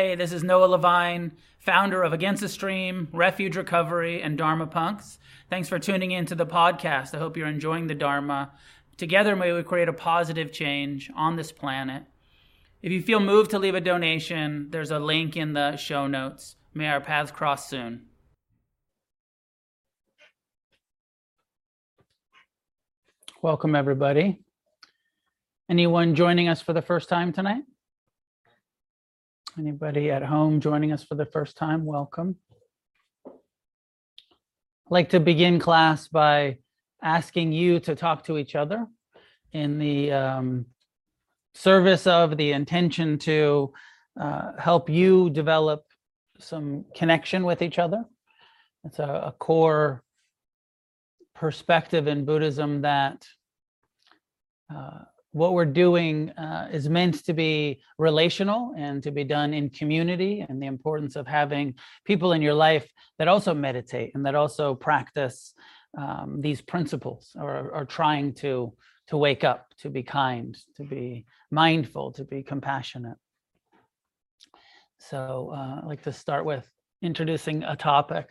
Hey, this is Noah Levine, founder of Against the Stream, Refuge Recovery, and Dharma Punx. Thanks for tuning in to the podcast. I hope you're enjoying the Dharma. Together, may we create a positive change on this planet. If you feel moved to leave a donation, there's a link in the show notes. May our paths cross soon. Welcome, everybody. Anyone joining us for the first time tonight? Anybody at home joining us for the first time? Welcome. I'd like to begin class by asking you to talk to each other in the um, service of the intention to uh, help you develop some connection with each other. It's a, a core perspective in Buddhism that uh, what we're doing uh, is meant to be relational and to be done in community and the importance of having people in your life that also meditate and that also practice um, these principles or are trying to to wake up to be kind to be mindful to be compassionate. So uh, i'd like to start with introducing a topic.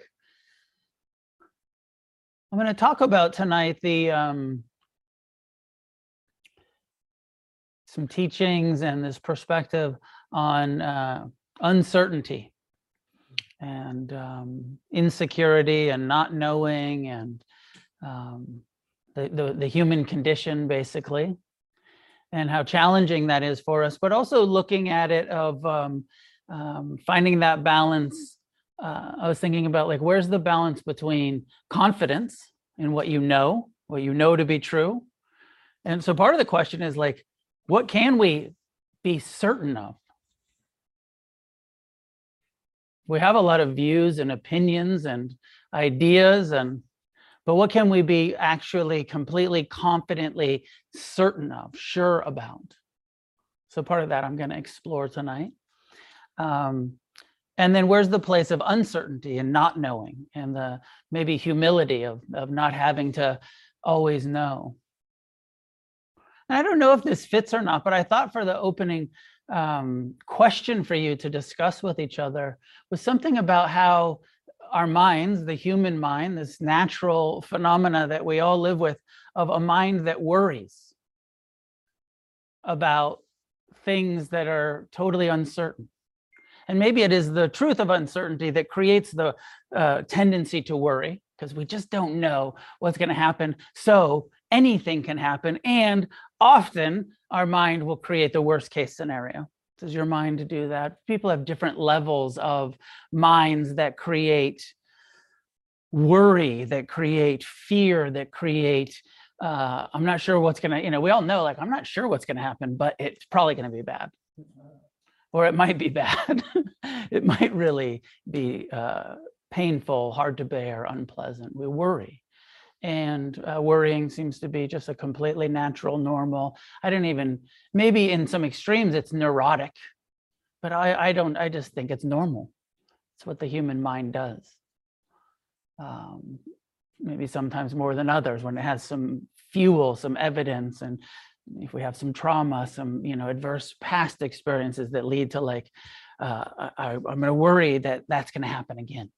I'm going to talk about tonight the um, some teachings and this perspective on uh, uncertainty and um, insecurity and not knowing and um, the, the, the human condition basically and how challenging that is for us but also looking at it of um, um finding that balance. Uh, i was thinking about like where's the balance between confidence in what you know what you know to be true? And so part of the question is like what can we be certain of? We have a lot of views and opinions and ideas and but what can we be actually completely confidently certain of, sure about? So part of that I'm going to explore tonight. Um, and then where's the place of uncertainty and not knowing and the maybe humility of, of not having to always know I don't know if this fits or not, but I thought for the opening um, question for you to discuss with each other was something about how our minds, the human mind, this natural phenomena that we all live with, of a mind that worries about things that are totally uncertain. And maybe it is the truth of uncertainty that creates the uh, tendency to worry because we just don't know what's going to happen. So anything can happen. And often our mind will create the worst case scenario. Does your mind do that? People have different levels of minds that create worry, that create fear, that create uh, I'm not sure what's gonna, you know, we all know like I'm not sure what's gonna happen, but it's probably gonna be bad. Or it might be bad. it might really be uh, painful, hard to bear, unpleasant. We worry and uh, worrying seems to be just a completely natural normal i don't even maybe in some extremes it's neurotic but i i don't i just think it's normal. It's what the human mind does. Um, maybe sometimes more than others when it has some fuel some evidence and if we have some trauma some you know adverse past experiences that lead to like uh, I, i'm going to worry that that's going to happen again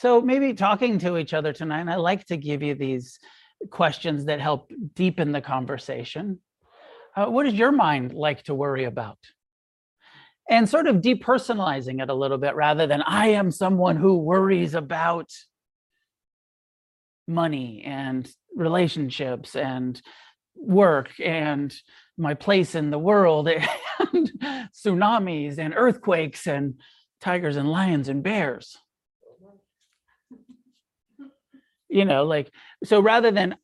so maybe talking to each other tonight, and I like to give you these questions that help deepen the conversation. Uh, what does your mind like to worry about? And sort of depersonalizing it a little bit rather than I am someone who worries about money and relationships and work and my place in the world and tsunamis and earthquakes and tigers and lions and bears you know like so rather than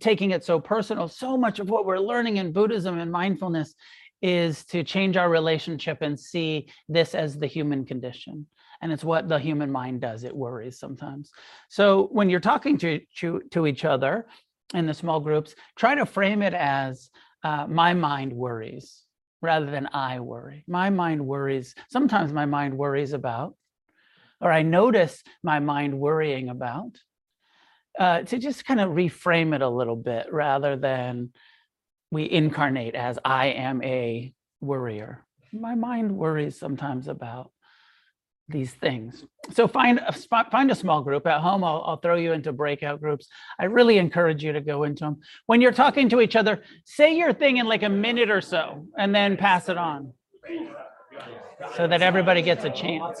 taking it so personal so much of what we're learning in buddhism and mindfulness is to change our relationship and see this as the human condition and it's what the human mind does it worries sometimes. So when you're talking to to, to each other in the small groups try to frame it as uh, my mind worries rather than i worry. My mind worries sometimes my mind worries about or i notice my mind worrying about uh, to just kind of reframe it a little bit rather than we incarnate as I am a worrier. My mind worries sometimes about these things. So find a find a small group at home. I'll, I'll throw you into breakout groups. I really encourage you to go into them. When you're talking to each other, say your thing in like a minute or so, and then pass it on, so that everybody gets a chance.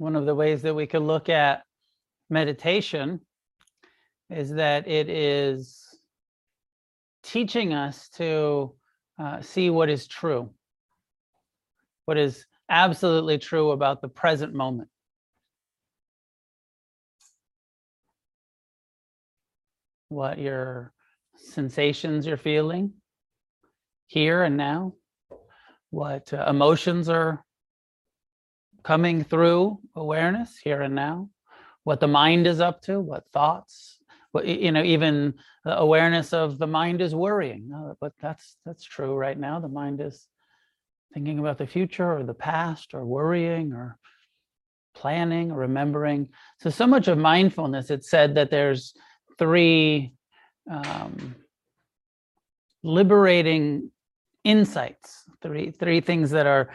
One of the ways that we could look at meditation is that it is teaching us to uh, see what is true, what is absolutely true about the present moment. What your sensations you're feeling here and now, what uh, emotions are coming through awareness here and now, what the mind is up to, what thoughts, what you know, even the awareness of the mind is worrying. No, but that's that's true right now. The mind is thinking about the future or the past or worrying or planning or remembering. So so much of mindfulness. It's said that there's three um, liberating insights, three three things that are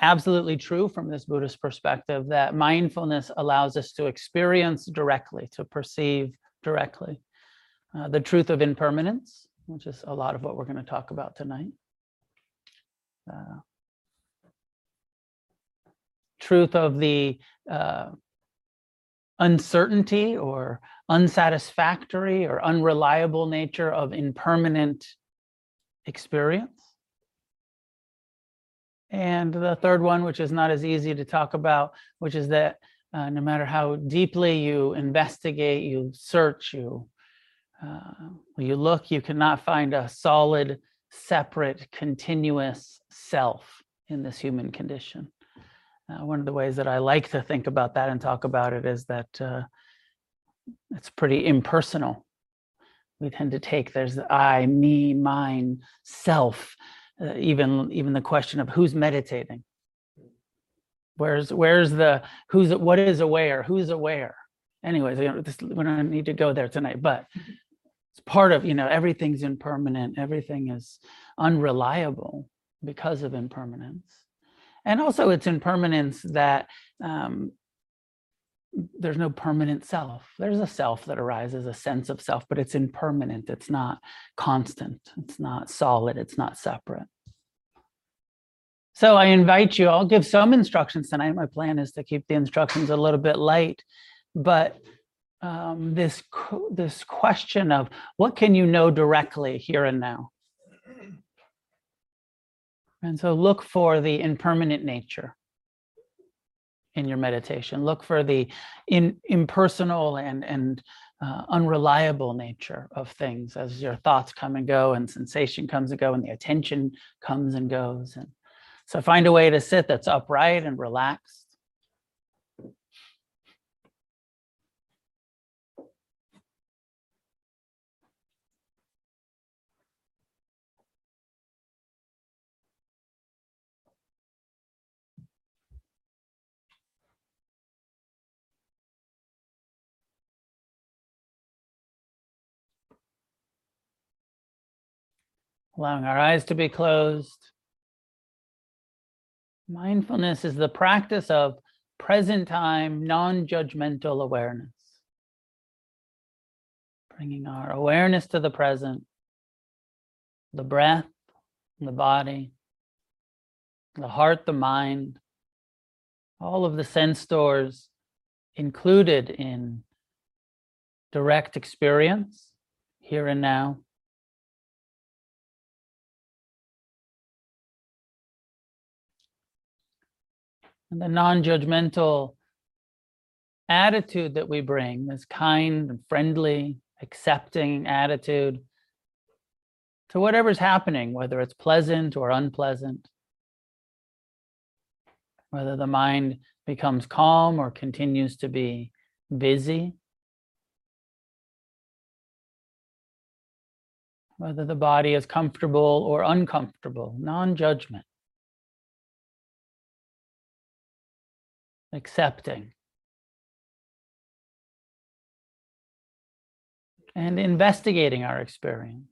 absolutely true from this Buddhist perspective that mindfulness allows us to experience directly, to perceive directly. Uh, the truth of impermanence, which is a lot of what we're going to talk about tonight. Uh, truth of the uh, uncertainty or unsatisfactory or unreliable nature of impermanent experience. And the third one, which is not as easy to talk about, which is that uh, no matter how deeply you investigate, you search, you uh, you look, you cannot find a solid, separate, continuous self in this human condition. Uh, one of the ways that I like to think about that and talk about it is that uh, it's pretty impersonal. We tend to take there's the I, me, mine, self, uh, even even the question of who's meditating? Where's where's the who's what is aware? Who's aware? Anyways you know, this, we don't need to go there tonight but it's part of you know everything's impermanent. Everything is unreliable because of impermanence. And also it's impermanence that um, there's no permanent self. There's a self that arises a sense of self but it's impermanent. It's not constant. It's not solid. It's not separate. So I invite you, I'll give some instructions tonight. My plan is to keep the instructions a little bit light, but um, this, this question of what can you know directly here and now? And so look for the impermanent nature in your meditation. Look for the in, impersonal and, and uh, unreliable nature of things as your thoughts come and go and sensation comes and go and the attention comes and goes. And so find a way to sit that's upright and relaxed. Allowing our eyes to be closed. Mindfulness is the practice of present time, non judgmental awareness. Bringing our awareness to the present, the breath, the body, the heart, the mind, all of the sense doors included in direct experience here and now. And the non-judgmental attitude that we bring, this kind and friendly, accepting attitude to whatever's happening, whether it's pleasant or unpleasant, whether the mind becomes calm or continues to be busy, whether the body is comfortable or uncomfortable, non judgment, accepting. And investigating our experience.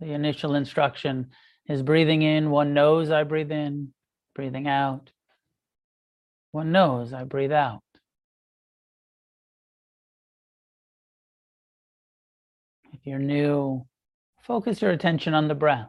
The initial instruction is breathing in. One knows I breathe in, breathing out. One knows I breathe out. If you're new, focus your attention on the breath.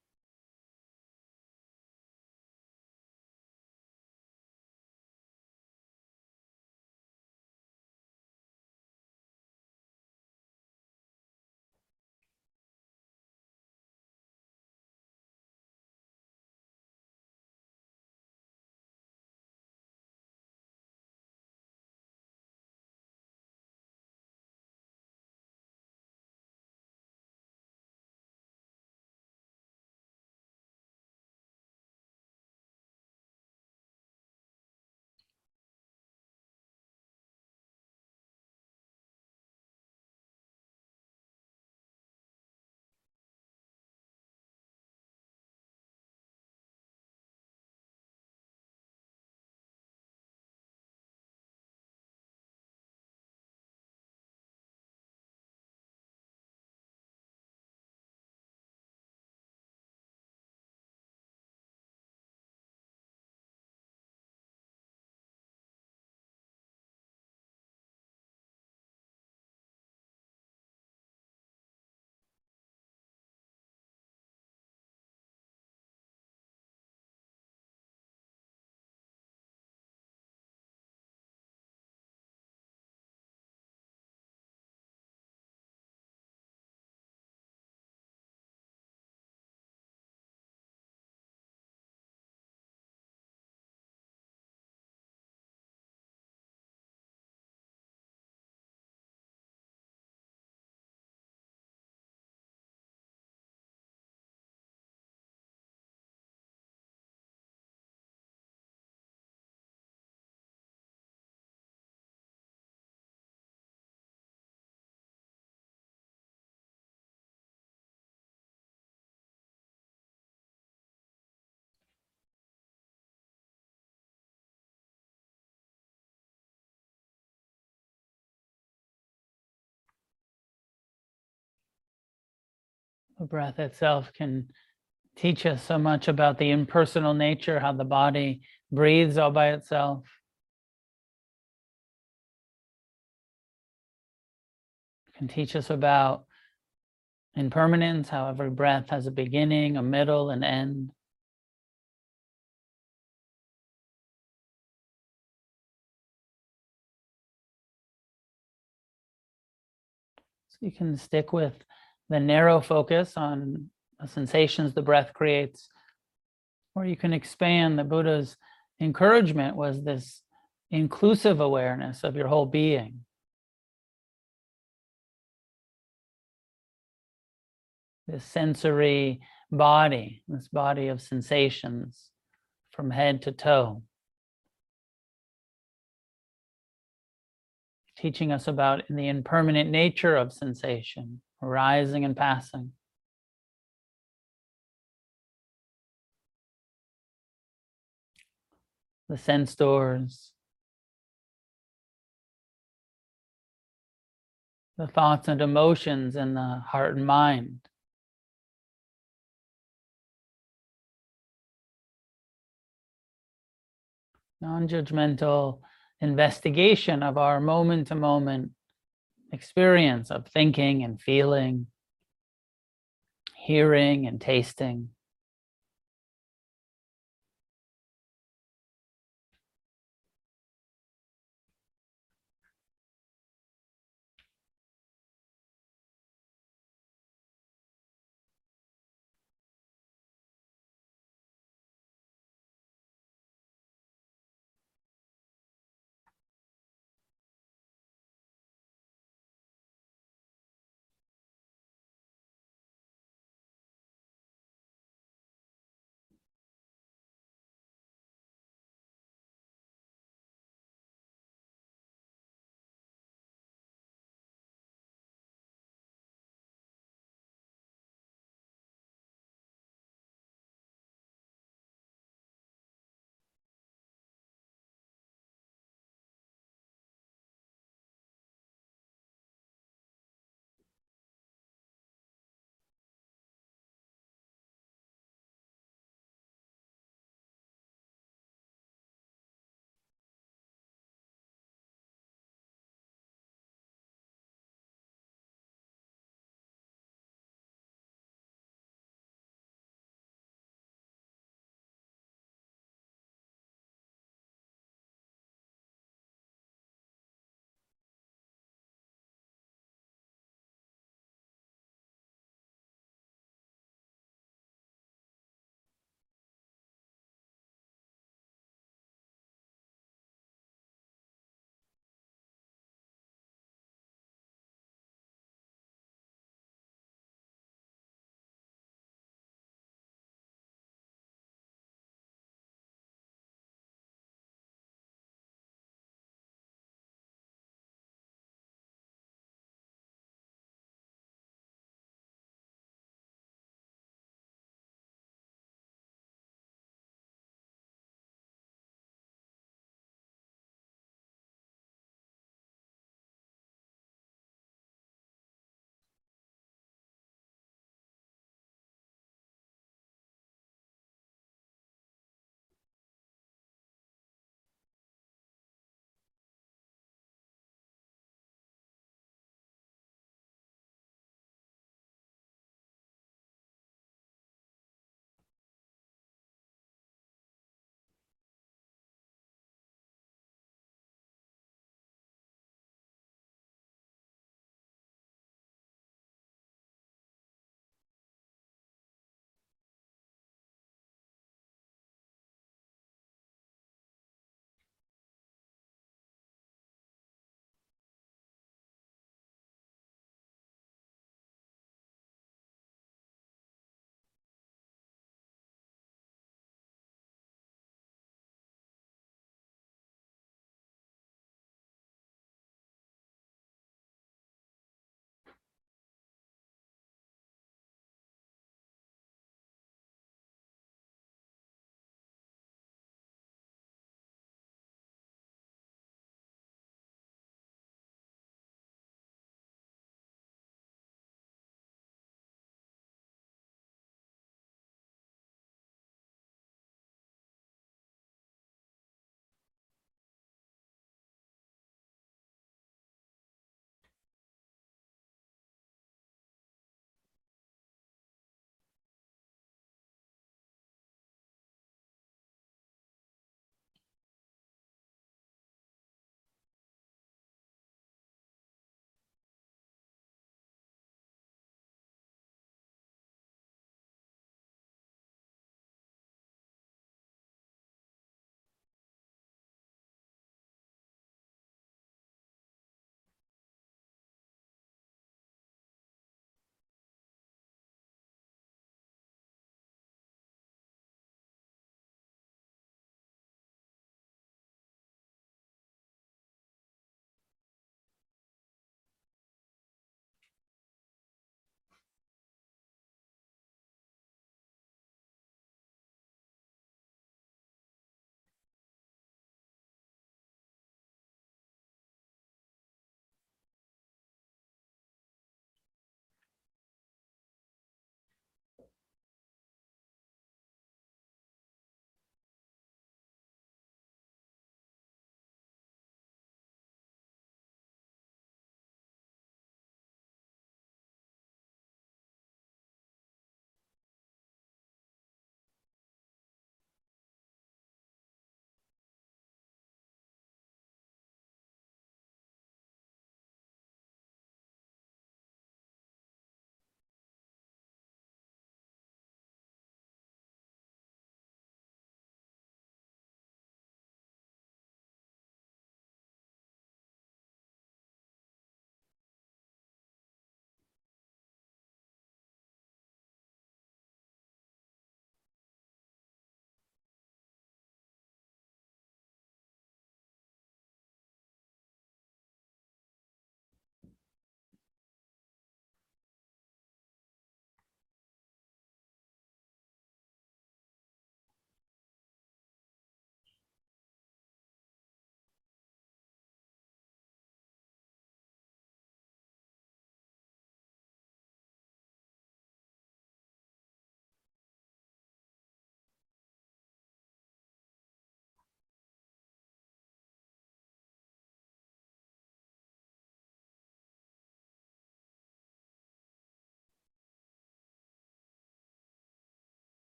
The breath itself can teach us so much about the impersonal nature, how the body breathes all by itself. Can teach us about impermanence, how every breath has a beginning, a middle, an end. So you can stick with the narrow focus on the sensations the breath creates, or you can expand. The Buddha's encouragement was this inclusive awareness of your whole being. This sensory body, this body of sensations from head to toe. Teaching us about the impermanent nature of sensation, arising and passing. the sense doors, the thoughts and emotions in the heart and mind. Non judgmental investigation of our moment to moment experience of thinking and feeling, hearing and tasting.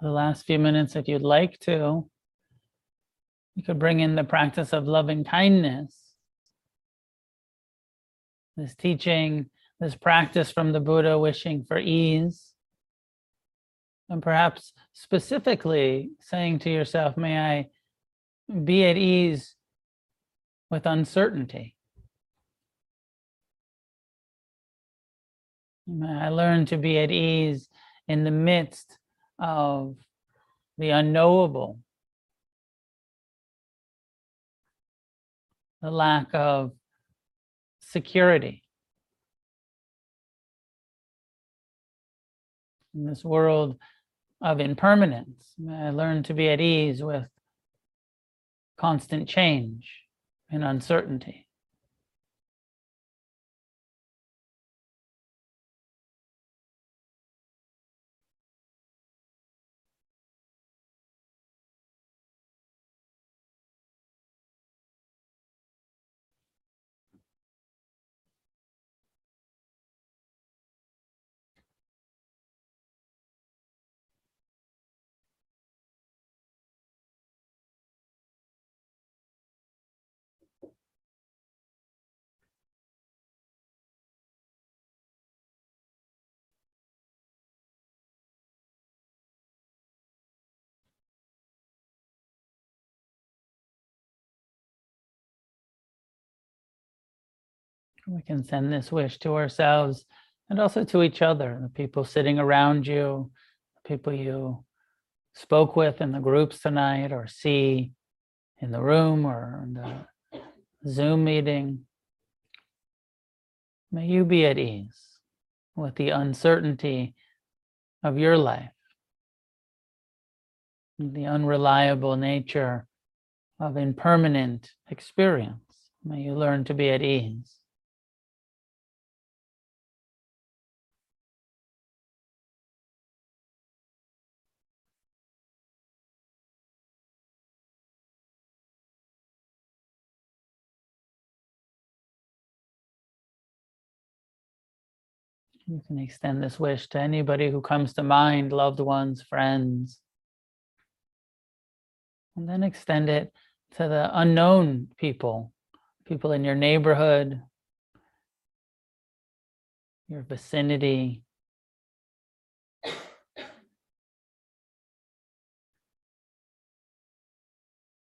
The last few minutes, if you'd like to, you could bring in the practice of loving kindness. This teaching, this practice from the Buddha wishing for ease. And perhaps specifically saying to yourself, may I be at ease with uncertainty. May I learn to be at ease in the midst of the unknowable, the lack of security. In this world of impermanence, I learn to be at ease with constant change and uncertainty. We can send this wish to ourselves and also to each other, the people sitting around you, the people you spoke with in the groups tonight or see in the room or in the Zoom meeting. May you be at ease with the uncertainty of your life, the unreliable nature of impermanent experience. May you learn to be at ease. You can extend this wish to anybody who comes to mind, loved ones, friends. And then extend it to the unknown people, people in your neighborhood, your vicinity.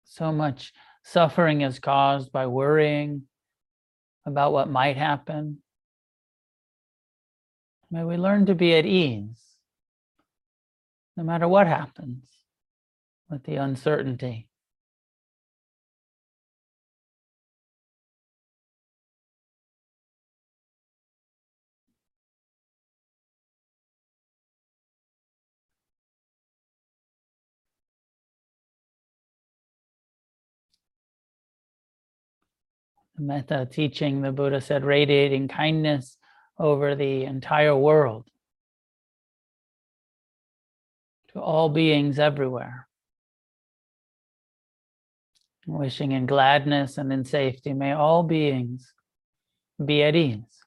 So much suffering is caused by worrying about what might happen. May we learn to be at ease no matter what happens with the uncertainty. The metta teaching, the Buddha said, radiating kindness over the entire world to all beings everywhere. Wishing in gladness and in safety, may all beings be at ease.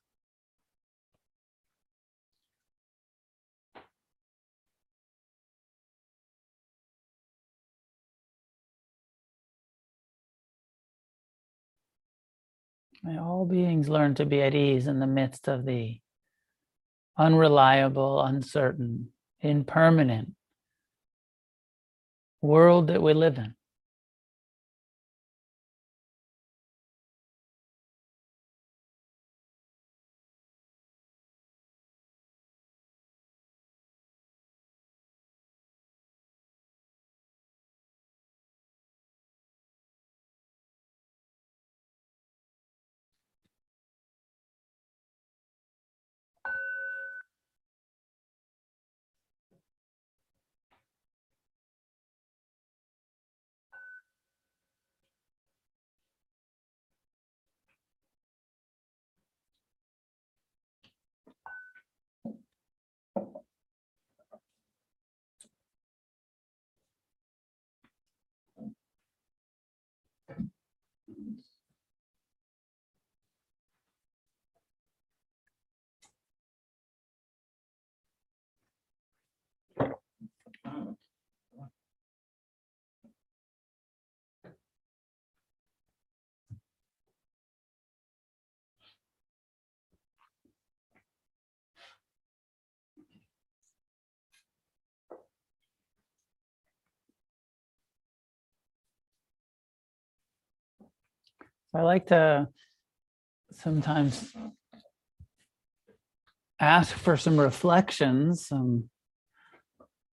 May all beings learn to be at ease in the midst of the unreliable, uncertain, impermanent world that we live in. I like to sometimes ask for some reflections, um,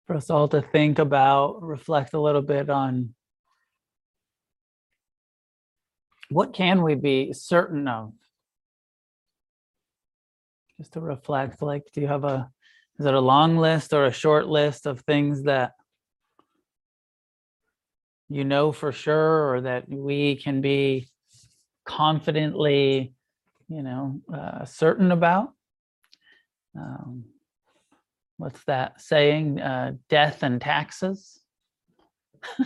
for us all to think about, reflect a little bit on what can we be certain of? Just to reflect, like, do you have a, is it a long list or a short list of things that you know for sure or that we can be confidently, you know, uh, certain about? Um, what's that saying? Uh, death and taxes.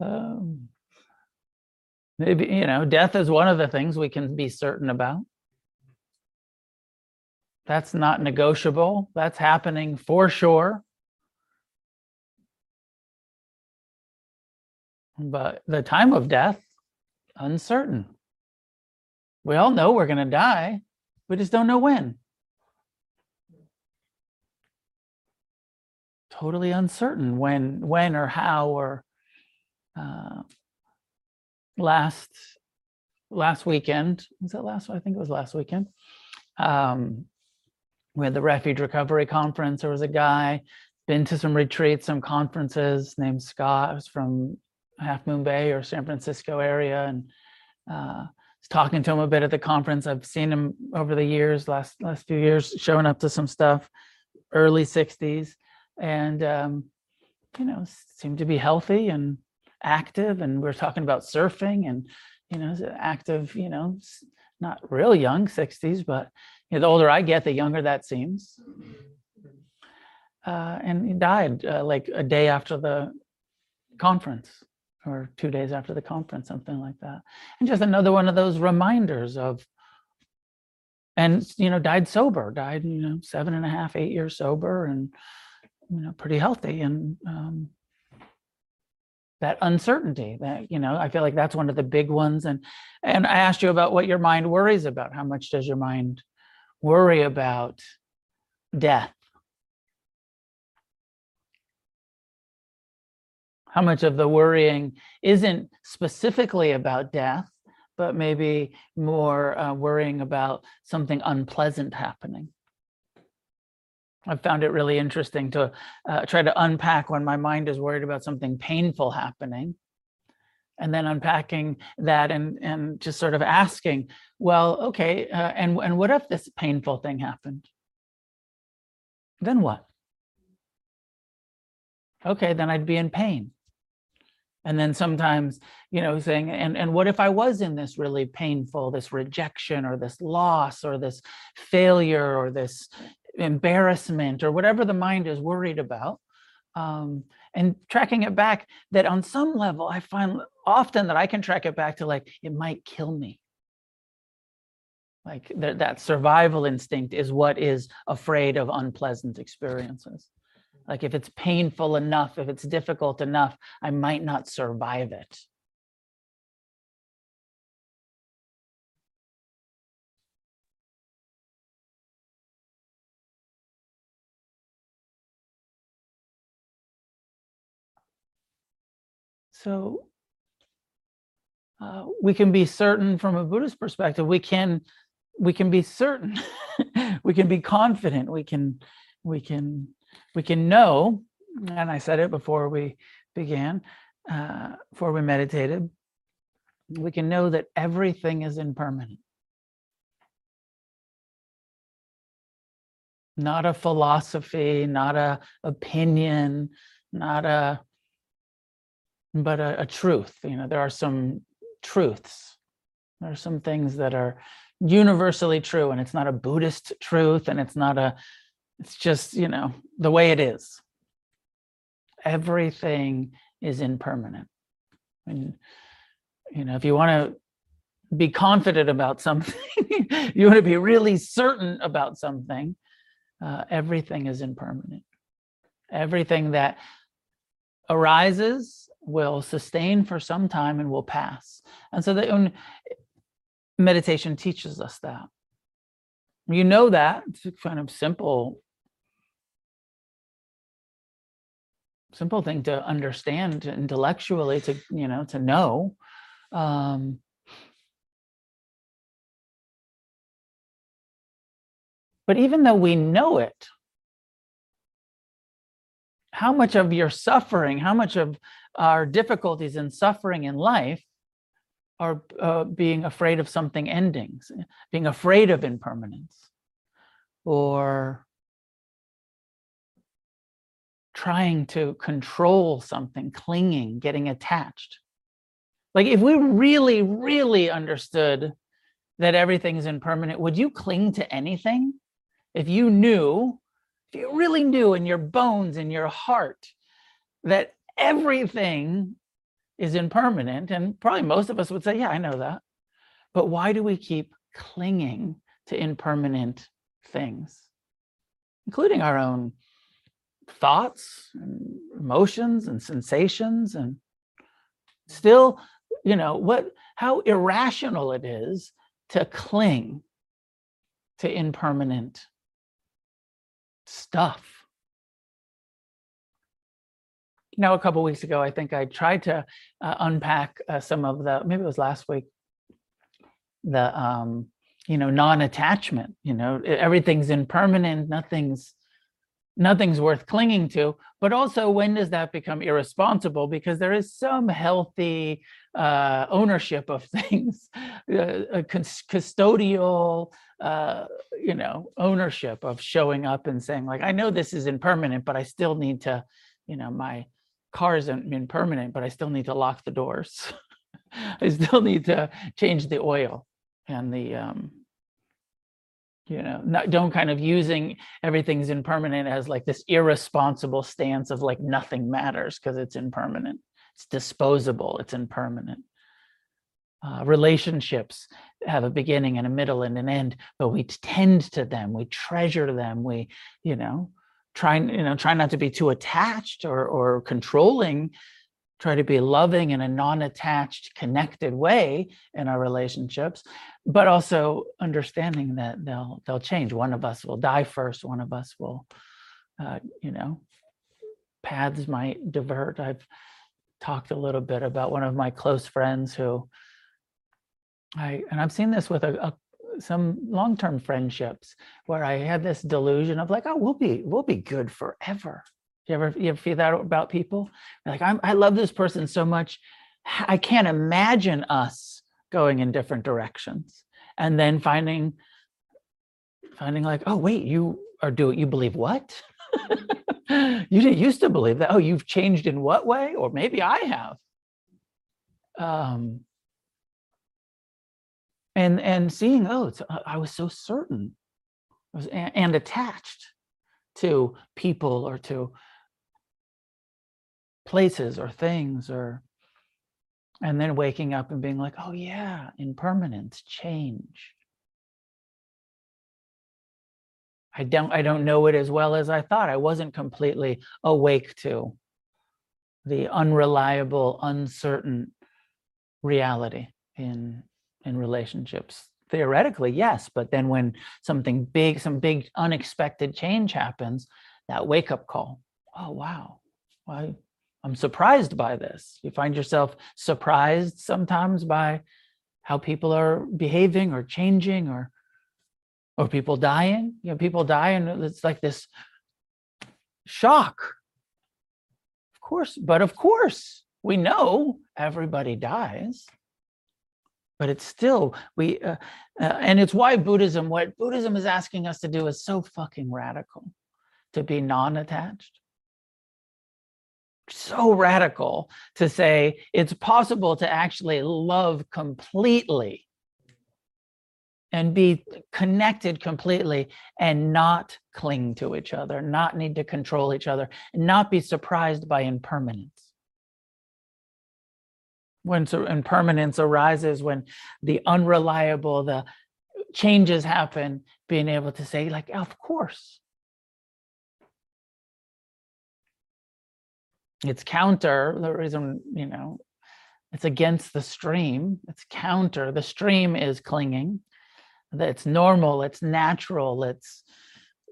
um, maybe you know, death is one of the things we can be certain about. That's not negotiable. That's happening for sure. But the time of death, uncertain. We all know we're going to die. We just don't know when. Totally uncertain when, when or how or uh, last last weekend was that last? I think it was last weekend. Um, we had the Refuge Recovery Conference. There was a guy been to some retreats, some conferences named Scott. Was from Half Moon Bay or San Francisco area, and uh, talking to him a bit at the conference. I've seen him over the years, last last few years, showing up to some stuff, early '60s, and um, you know, seemed to be healthy and active. And we are talking about surfing, and you know, active. You know, not real young, '60s, but you know, the older I get, the younger that seems. Uh, and he died uh, like a day after the conference or two days after the conference, something like that. And just another one of those reminders of, and you know, died sober, died, you know, seven and a half, eight years sober and, you know, pretty healthy. And um, that uncertainty that, you know, I feel like that's one of the big ones. And, and I asked you about what your mind worries about. How much does your mind worry about death? How much of the worrying isn't specifically about death, but maybe more uh, worrying about something unpleasant happening. I've found it really interesting to uh, try to unpack when my mind is worried about something painful happening and then unpacking that and and just sort of asking well okay uh, and and what if this painful thing happened? Then what? Okay then i'd be in pain and then sometimes you know saying and and what if i was in this really painful this rejection or this loss or this failure or this embarrassment or whatever the mind is worried about? Um, and tracking it back that on some level i find often that i can track it back to like it might kill me. Like th- that survival instinct is what is afraid of unpleasant experiences like if it's painful enough, if it's difficult enough, I might not survive it. So uh, we can be certain from a Buddhist perspective, we can we can be certain, we can be confident, we can we can we can know, and I said it before we began, uh, before we meditated, we can know that everything is impermanent. Not a philosophy, not a opinion, not a, but a, a truth. You know, there are some truths. There are some things that are universally true, and it's not a Buddhist truth, and it's not a it's just, you know, the way it is. Everything is impermanent. And, you know, if you want to be confident about something, you want to be really certain about something, uh, everything is impermanent. Everything that arises will sustain for some time and will pass. And so the meditation teaches us that. You know that. It's kind of simple. Simple thing to understand intellectually, to you know, to know. Um, but even though we know it, how much of your suffering, how much of our difficulties and suffering in life are uh, being afraid of something ending, being afraid of impermanence, or trying to control something, clinging, getting attached. Like if we really, really understood that everything is impermanent, would you cling to anything? If you knew, if you really knew in your bones, in your heart, that everything is impermanent, and probably most of us would say, yeah, I know that. But why do we keep clinging to impermanent things, including our own thoughts and emotions and sensations and still you know what how irrational it is to cling to impermanent stuff Now, a couple weeks ago i think i tried to uh, unpack uh, some of the maybe it was last week the um you know non-attachment you know everything's impermanent nothing's nothing's worth clinging to but also when does that become irresponsible? Because there is some healthy uh, ownership of things uh, custodial uh, you know ownership of showing up and saying like i know this is impermanent but i still need to you know my car isn't impermanent but i still need to lock the doors. I still need to change the oil and the um you know not, don't kind of using everything's impermanent as like this irresponsible stance of like nothing matters because it's impermanent. It's disposable. It's impermanent. Uh, relationships have a beginning and a middle and an end but we tend to them. We treasure them. We you know try you know try not to be too attached or or controlling. Try to be loving in a non-attached connected way in our relationships but also understanding that they'll they'll change. One of us will die first. One of us will uh, you know paths might divert. I've talked a little bit about one of my close friends who i and i've seen this with a, a some long-term friendships where i had this delusion of like oh we'll be we'll be good forever you ever you ever feel that about people? Like I'm, I love this person so much, I can't imagine us going in different directions, and then finding finding like, oh wait, you are doing you believe what? you didn't used to believe that. Oh, you've changed in what way? Or maybe I have. Um, and and seeing, oh, uh, I was so certain, was, and, and attached to people or to places or things or and then waking up and being like oh yeah impermanence change. I don't i don't know it as well as i thought. I wasn't completely awake to the unreliable uncertain reality in in relationships theoretically yes but then when something big some big unexpected change happens that wake up call oh wow I'm surprised by this. You find yourself surprised sometimes by how people are behaving or changing or or people dying. You know, people die and it's like this shock. Of course, but of course, we know everybody dies. But it's still we uh, uh, and it's why Buddhism what Buddhism is asking us to do is so fucking radical to be non-attached so radical to say it's possible to actually love completely and be connected completely and not cling to each other, not need to control each other, and not be surprised by impermanence. When impermanence arises, when the unreliable, the changes happen, being able to say, like, of course, it's counter the reason you know it's against the stream it's counter. The stream is clinging it's normal it's natural it's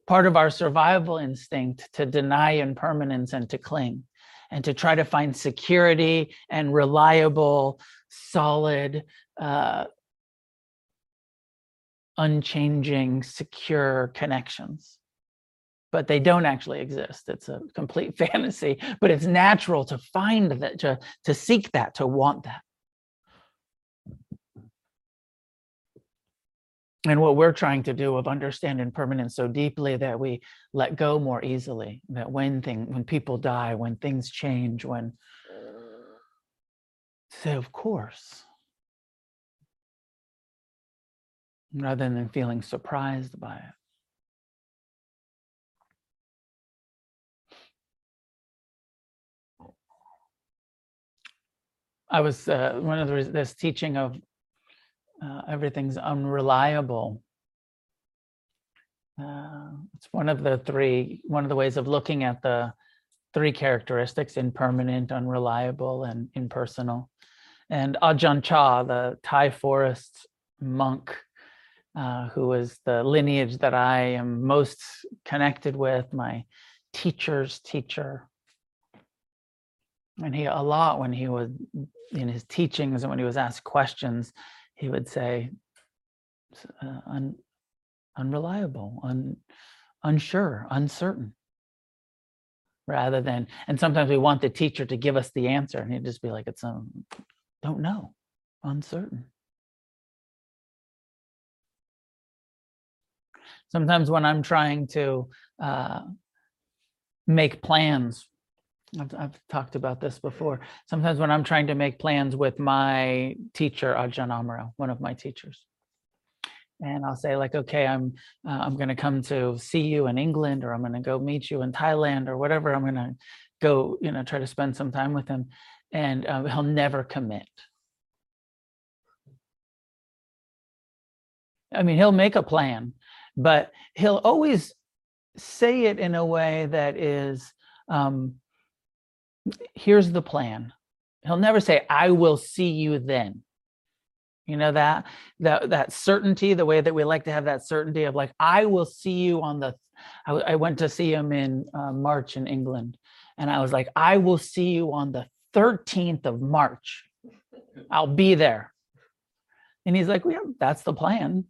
part of our survival instinct to deny impermanence and to cling and to try to find security and reliable solid uh, unchanging, secure connections. But they don't actually exist. It's a complete fantasy, but it's natural to find that, to, to seek that, to want that. And what we're trying to do of understand impermanence so deeply that we let go more easily that when thing when people die when things change when say of course. Rather than feeling surprised by it. I was uh, one of the this teaching of uh, everything's unreliable. Uh, it's one of the three, one of the ways of looking at the three characteristics, impermanent, unreliable, and impersonal. And Ajahn Chah, the Thai forest monk, uh, who was the lineage that I am most connected with, my teacher's teacher. And he, a lot when he was in his teachings and when he was asked questions, he would say uh, un, unreliable, un, unsure, uncertain, rather than, and sometimes we want the teacher to give us the answer and he'd just be like, it's, um, don't know, uncertain. Sometimes when I'm trying to uh, make plans I've, I've, talked about this before. Sometimes when I'm trying to make plans with my teacher, Ajahn Amaro, one of my teachers, and I'll say like, okay, I'm uh, I'm going to come to see you in England, or I'm going to go meet you in Thailand, or whatever. I'm going to go, you know, try to spend some time with him, and uh, he'll never commit. I mean, he'll make a plan, but he'll always say it in a way that is um, here's the plan. He'll never say, I will see you then. You know that that that certainty, the way that we like to have that certainty of like, I will see you on the. I, I went to see him in uh, March in England, and I was like, I will see you on the 13th of March. I'll be there. And he's like, well, yeah, that's the plan.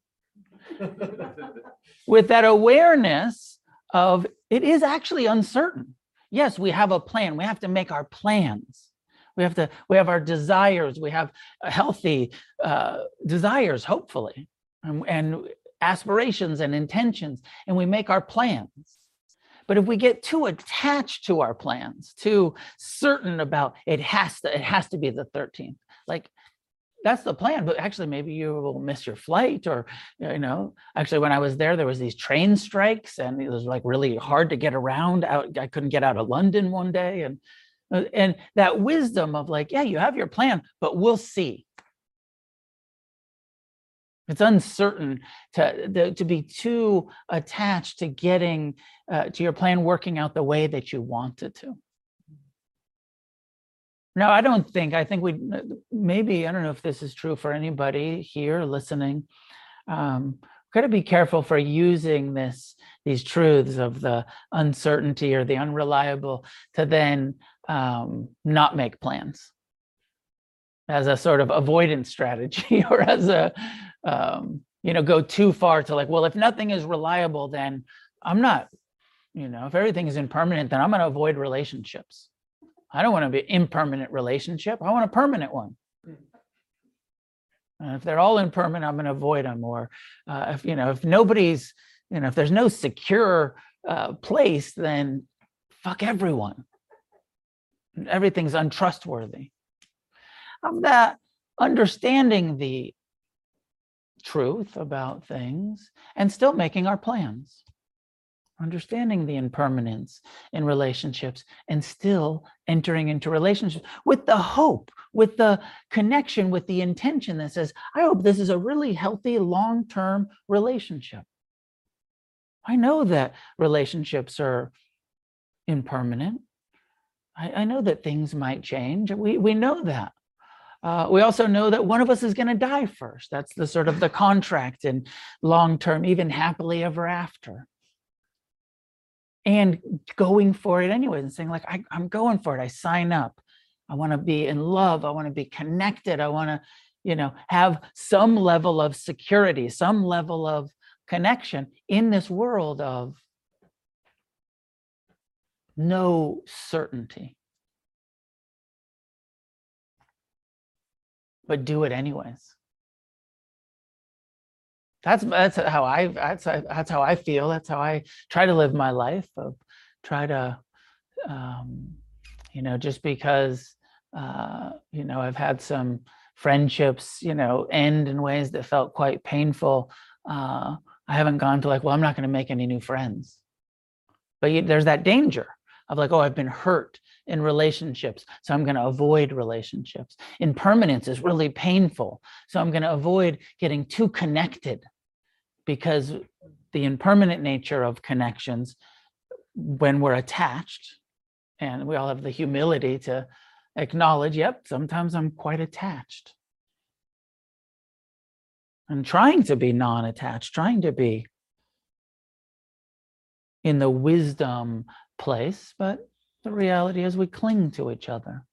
With that awareness of it is actually uncertain yes, we have a plan. We have to make our plans. We have to, we have our desires. We have healthy uh, desires, hopefully, and, and aspirations and intentions, and we make our plans. But if we get too attached to our plans, too certain about it has to, it has to be the 13th. Like that's the plan but actually maybe you will miss your flight or you know actually when i was there there was these train strikes and it was like really hard to get around out i couldn't get out of london one day and uh, and that wisdom of like yeah you have your plan but we'll see. It's uncertain to to be too attached to getting uh, to your plan working out the way that you want it to no, I don't think. I think we maybe I don't know if this is true for anybody here listening. Um, got to be careful for using this these truths of the uncertainty or the unreliable to then um, not make plans as a sort of avoidance strategy or as a um, you know go too far to like well if nothing is reliable then i'm not you know if everything is impermanent then i'm going to avoid relationships I don't want to be impermanent relationship. I want a permanent one. Hmm. And if they're all impermanent, I'm going to avoid them. Or uh, if you know, if nobody's, you know, if there's no secure uh, place, then fuck everyone. Everything's untrustworthy. Of that, understanding the truth about things and still making our plans understanding the impermanence in relationships and still entering into relationships with the hope with the connection with the intention that says i hope this is a really healthy long-term relationship. I know that relationships are impermanent. I, I know that things might change. We, we know that. Uh, we also know that one of us is going to die first. That's the sort of the contract in long term even happily ever after and going for it anyways and saying like I, i'm going for it i sign up i want to be in love i want to be connected i want to you know, have some level of security, some level of connection in this world of no certainty. But do it anyways. That's that's how I that's that's how I feel. That's how I try to live my life. Of try to, um, you know, just because uh, you know I've had some friendships, you know, end in ways that felt quite painful. Uh, I haven't gone to like, well, I'm not going to make any new friends. But you, there's that danger of like, oh, I've been hurt in relationships, so I'm going to avoid relationships. Impermanence is really painful, so I'm going to avoid getting too connected because the impermanent nature of connections, when we're attached, and we all have the humility to acknowledge, yep, sometimes I'm quite attached. And trying to be non attached, trying to be in the wisdom place, but the reality is we cling to each other.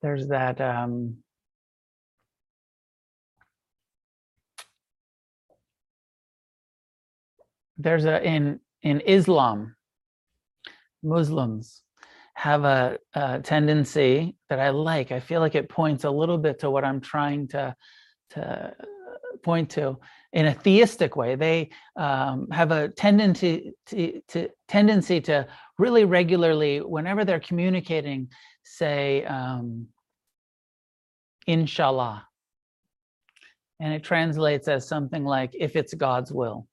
There's that um, there's a in in Islam, Muslims have a, a, tendency that I like. I feel like it points a little bit to what I'm trying to to point to in a theistic way. They um, have a tendency to, to, tendency to really regularly, whenever they're communicating, say um, "Inshallah," and it translates as something like "If it's God's will."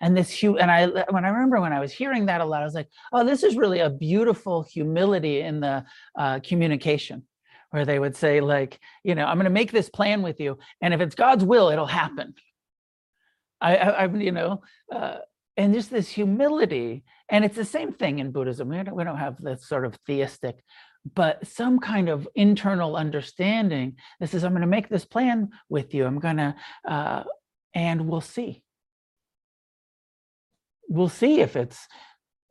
and this hu and i when i remember when i was hearing that a lot i was like oh this is really a beautiful humility in the uh, communication where they would say like you know i'm going to make this plan with you and if it's god's will it'll happen. I i, I you know uh, and just this humility and it's the same thing in buddhism. We don't, we don't have this sort of theistic but some kind of internal understanding this is i'm going to make this plan with you. I'm going to uh, and we'll see. We'll see if it's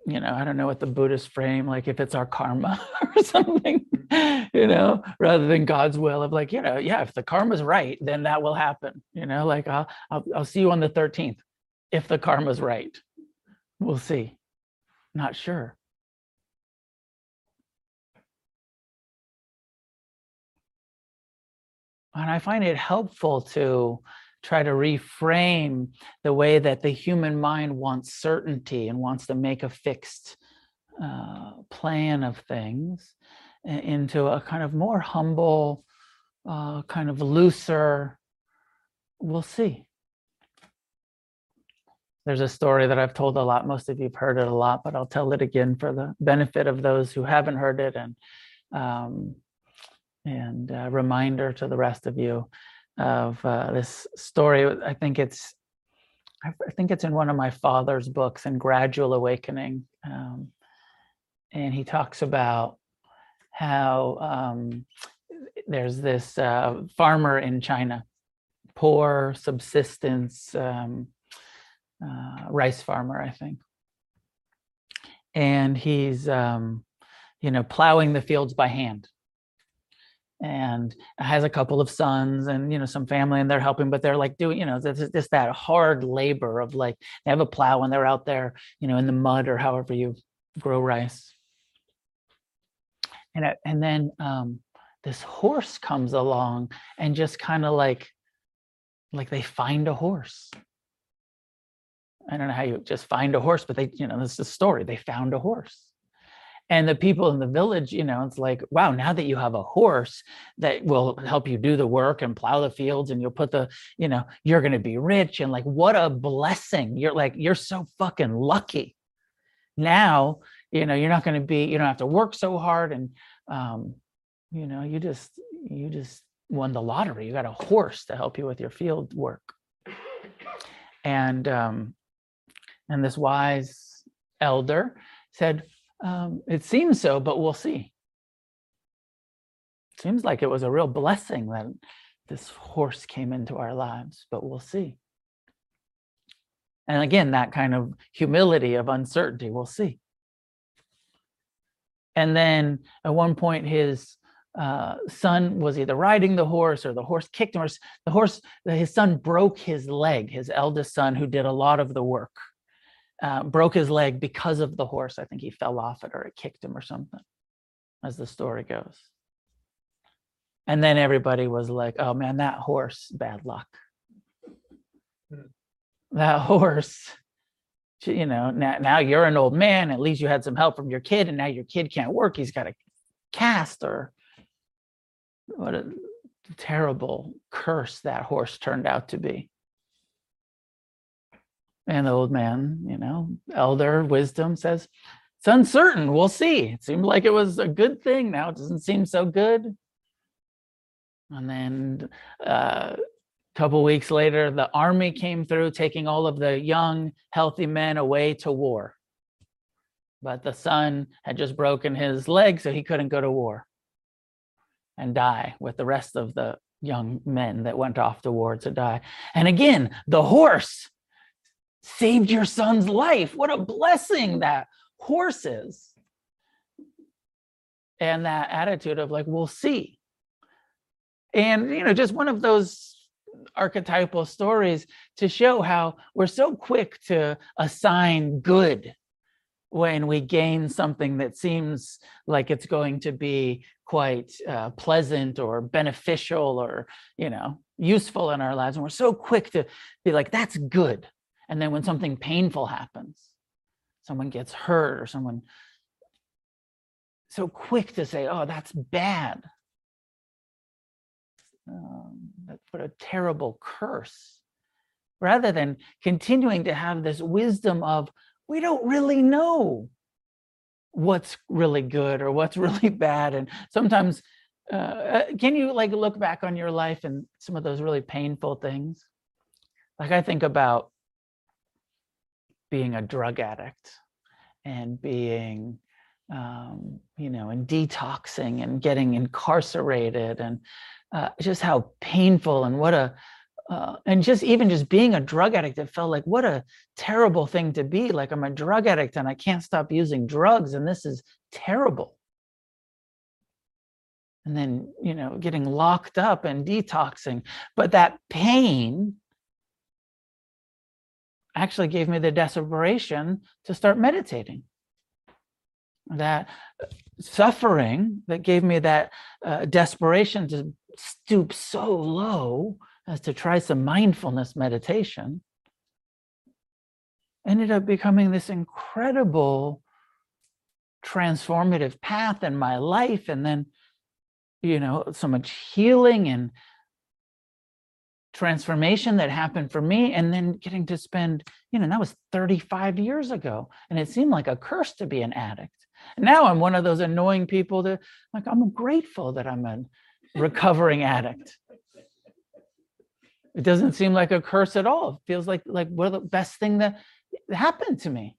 you know i don't know what the buddhist frame like if it's our karma or something you know rather than god's will of like you know yeah if the karma's right then that will happen you know like i'll i'll, I'll see you on the 13th if the karma's right. We'll see. Not sure. And i find it helpful to try to reframe the way that the human mind wants certainty and wants to make a fixed uh, plan of things into a kind of more humble, uh, kind of looser, we'll see. There's a story that I've told a lot. Most of you've heard it a lot, but I'll tell it again for the benefit of those who haven't heard it and um, and a reminder to the rest of you of uh, this story. I think it's, I think it's in one of my father's books, in Gradual Awakening, um, and he talks about how um, there's this uh, farmer in China, poor subsistence um, uh, rice farmer, I think, and he's um, you know plowing the fields by hand. And has a couple of sons and you know some family and they're helping but they're like doing you know it's just that hard labor of like they have a plow and they're out there you know in the mud or however you grow rice and and then um, this horse comes along and just kind of like like they find a horse. I don't know how you just find a horse but they you know this is the story they found a horse. And the people in the village you know it's like wow now that you have a horse that will help you do the work and plow the fields and you'll put the you know you're going to be rich and like what a blessing. You're like you're so fucking lucky. Now you know you're not going to be you don't have to work so hard and um you know you just you just won the lottery you got a horse to help you with your field work and um and this wise elder said um, it seems so, but we'll see. Seems like it was a real blessing that this horse came into our lives, but we'll see. And again, that kind of humility of uncertainty, we'll see. And then at one point, his uh, son was either riding the horse or the horse kicked him. Or the horse, his son broke his leg. His eldest son, who did a lot of the work, uh, broke his leg because of the horse. I think he fell off it or it kicked him or something, as the story goes. And then everybody was like, "Oh man, that horse, bad luck." That horse you know now, now you're an old man at least you had some help from your kid and now your kid can't work he's got a cast or what a terrible curse that horse turned out to be. And the old man you know elder wisdom says it's uncertain we'll see. It seemed like it was a good thing now it doesn't seem so good. And then uh, couple weeks later, the army came through, taking all of the young, healthy men away to war. But the son had just broken his leg, so he couldn't go to war and die with the rest of the young men that went off to war to die. And again, the horse saved your son's life. What a blessing that horse is. And that attitude of like, we'll see. And, you know, just one of those archetypal stories to show how we're so quick to assign good when we gain something that seems like it's going to be quite uh, pleasant or beneficial or you know useful in our lives. And we're so quick to be like that's good. And then when something painful happens someone gets hurt or someone so quick to say oh that's bad um, what a terrible curse. Rather than continuing to have this wisdom of, we don't really know what's really good or what's really bad. And sometimes, uh, uh, can you like look back on your life and some of those really painful things? Like I think about being a drug addict and being um, you know, and detoxing and getting incarcerated and uh, just how painful and what a uh, and just even just being a drug addict it felt like what a terrible thing to be. Like i'm a drug addict and i can't stop using drugs and this is terrible. And then you know getting locked up and detoxing. But that pain actually gave me the desperation to start meditating. That suffering that gave me that uh, desperation to stoop so low as to try some mindfulness meditation ended up becoming this incredible transformative path in my life. And then you know so much healing and transformation that happened for me. And then getting to spend you know that was 35 years ago and it seemed like a curse to be an addict. And now i'm one of those annoying people that like i'm grateful that i'm a recovering addict. It doesn't seem like a curse at all. It feels like like what the best thing that happened to me?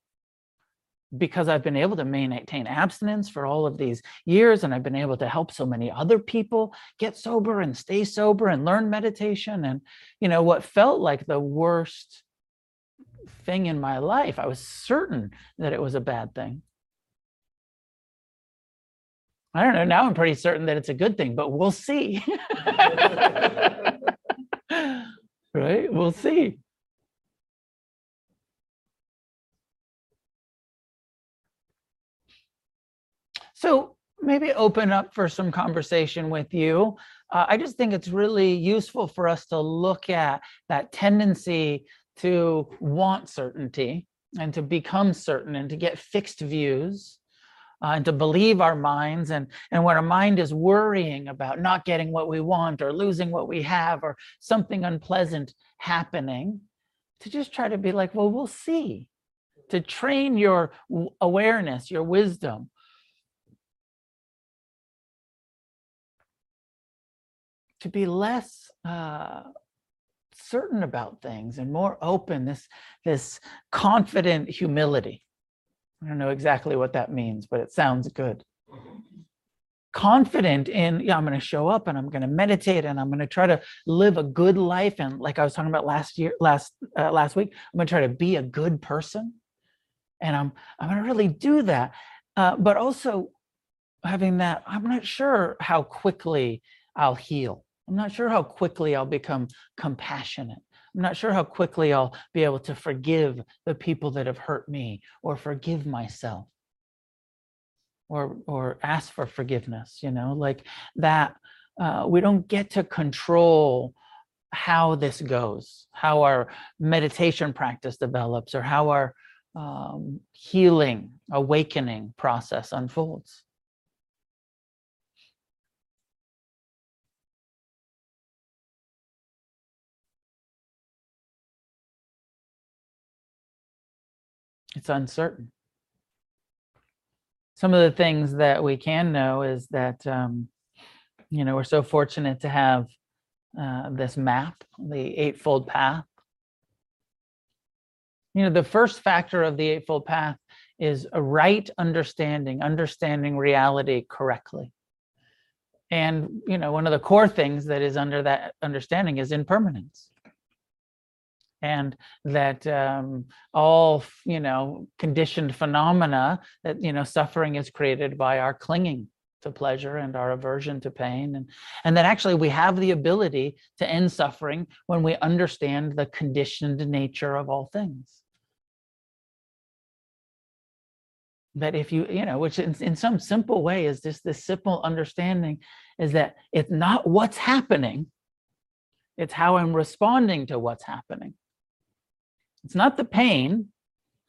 Because I've been able to maintain abstinence for all of these years and I've been able to help so many other people get sober and stay sober and learn meditation. And you know what felt like the worst thing in my life I was certain that it was a bad thing I don't know. Now I'm pretty certain that it's a good thing but we'll see. Right? We'll see. So maybe open up for some conversation with you. Uh, I just think it's really useful for us to look at that tendency to want certainty and to become certain and to get fixed views uh, and to believe our minds and and when our mind is worrying about not getting what we want or losing what we have or something unpleasant happening to just try to be like well we'll see to train your awareness your wisdom to be less uh, certain about things and more open, this, this confident humility. I don't know exactly what that means, but it sounds good. Confident in, yeah, I'm going to show up and I'm going to meditate and I'm going to try to live a good life. And like I was talking about last year, last uh, last week, I'm going to try to be a good person, and I'm I'm going to really do that. Uh, but also having that, I'm not sure how quickly I'll heal. I'm not sure how quickly I'll become compassionate. I'm not sure how quickly I'll be able to forgive the people that have hurt me or forgive myself or or ask for forgiveness, you know, like that uh, we don't get to control how this goes, how our meditation practice develops, or how our um, healing, awakening process unfolds. It's uncertain. Some of the things that we can know is that, um, you know, we're so fortunate to have uh, this map, the Eightfold Path. You know, the first factor of the Eightfold Path is a right understanding, understanding reality correctly. And, you know, one of the core things that is under that understanding is impermanence. And that um, all, you know, conditioned phenomena that, you know, suffering is created by our clinging to pleasure and our aversion to pain. And and that actually we have the ability to end suffering when we understand the conditioned nature of all things. That if you you know which in, in some simple way is just this simple understanding is that it's not what's happening it's how i'm responding to what's happening it's not the pain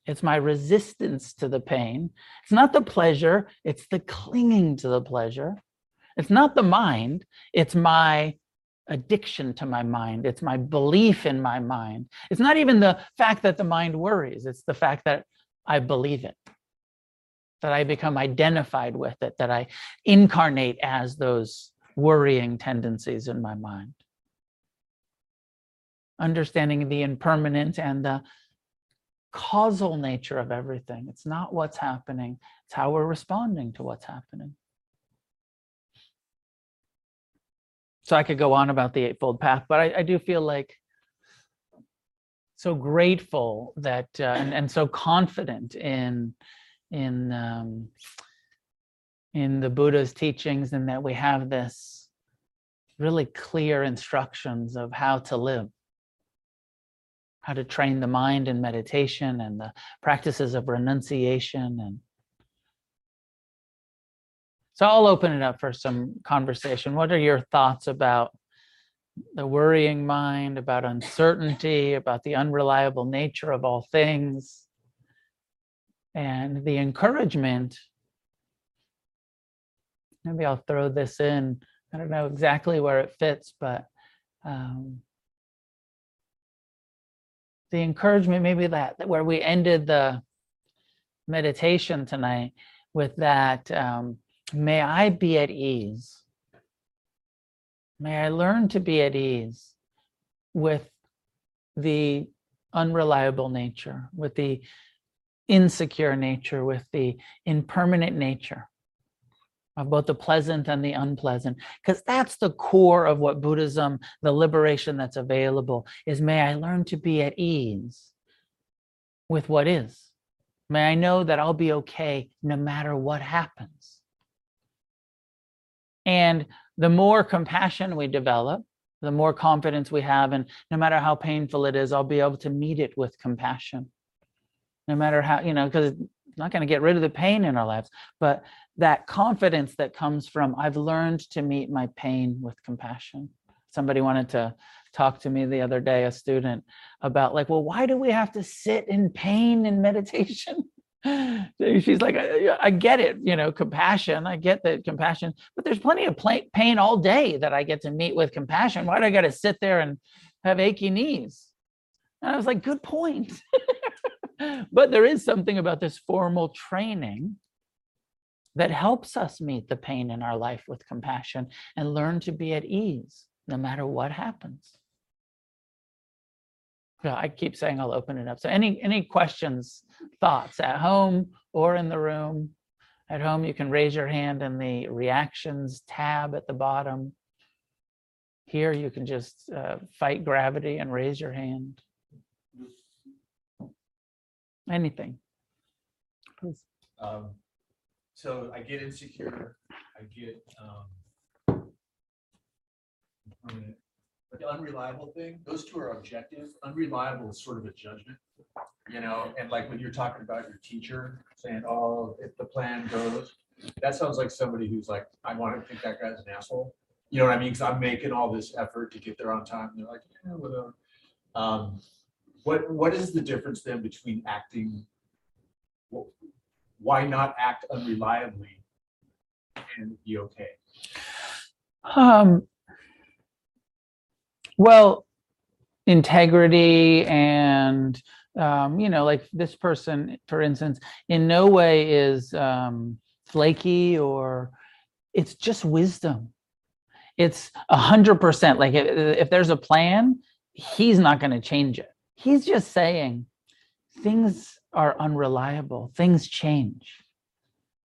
it's my resistance to the pain. It's not the pleasure, it's the clinging to the pleasure. It's not the mind, it's my addiction to my mind. It's my belief in my mind. It's not even the fact that the mind worries, it's the fact that I believe it, that I become identified with it, that I incarnate as those worrying tendencies in my mind. Understanding the impermanent and the causal nature of everything. It's not what's happening, it's how we're responding to what's happening. So I could go on about the Eightfold Path, but I, I do feel like so grateful that uh, and, and so confident in in um, in the Buddha's teachings and that we have this really clear instructions of how to live how to train the mind in meditation and the practices of renunciation and so I'll open it up for some conversation. What are your thoughts about the worrying mind, about uncertainty, about the unreliable nature of all things, and the encouragement? Maybe I'll throw this in. I don't know exactly where it fits, but um, the encouragement maybe that, where we ended the meditation tonight with that um, may i be at ease. May i learn to be at ease with the unreliable nature with the insecure nature with the impermanent nature of both the pleasant and the unpleasant because that's the core of what buddhism the liberation that's available is may i learn to be at ease with what is. May i know that i'll be okay no matter what happens. And the more compassion we develop the more confidence we have and no matter how painful it is i'll be able to meet it with compassion. No matter how you know because not going to get rid of the pain in our lives but that confidence that comes from I've learned to meet my pain with compassion. Somebody wanted to talk to me the other day, a student, about like, well, why do we have to sit in pain in meditation? She's like, I, I, get it, you know, compassion. I get that compassion, but there's plenty of pain all day that I get to meet with compassion. Why do I got to sit there and have achy knees? And I was like, good point. but there is something about this formal training that helps us meet the pain in our life with compassion and learn to be at ease no matter what happens. Yeah, I keep saying I'll open it up. So any any questions, thoughts at home or in the room? At home, you can raise your hand in the reactions tab at the bottom. Here, you can just uh, fight gravity and raise your hand. Anything. Please. Um, so I get insecure, I get, um. permanent. But the unreliable thing, those two are objective, unreliable is sort of a judgment. You know, and like when you're talking about your teacher saying, oh, if the plan goes, that sounds like somebody who's like, I want to think that guy's an asshole. You know what I mean? Because I'm making all this effort to get there on time, and they're like, yeah, whatever. Um, what, what is the difference then between acting? wh- Why not act unreliably and be okay? Um, well, integrity and, um, you know, like this person, for instance, in no way is um, flaky or it's just wisdom. It's a hundred percent like if, if there's a plan, he's not going to change it. He's just saying things are unreliable, things change.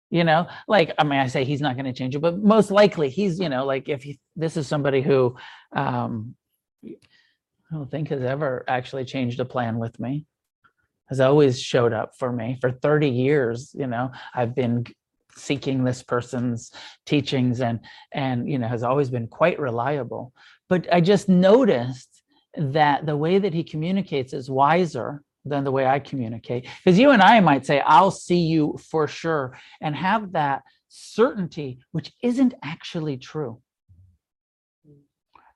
You know like i mean i say he's not going to change it but most likely he's you know like if he, this is somebody who um i don't think has ever actually changed a plan with me has always showed up for me. For 30 years you know i've been seeking this person's teachings and and you know has always been quite reliable. But i just noticed that the way that he communicates is wiser than the way i communicate. Because you and i might say i'll see you for sure and have that certainty, which isn't actually true,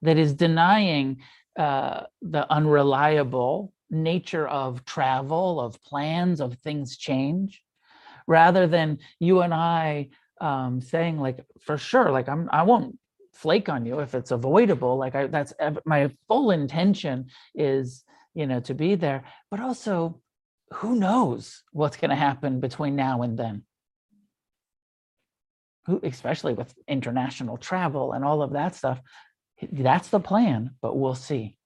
that is denying uh, the unreliable nature of travel, of plans, of things change, rather than you and I um, saying like for sure, like I'm, I won't flake on you if it's avoidable. Like I, that's my full intention is, you know, to be there, but also who knows what's going to happen between now and then who, especially with international travel and all of that stuff. That's the plan, but we'll see.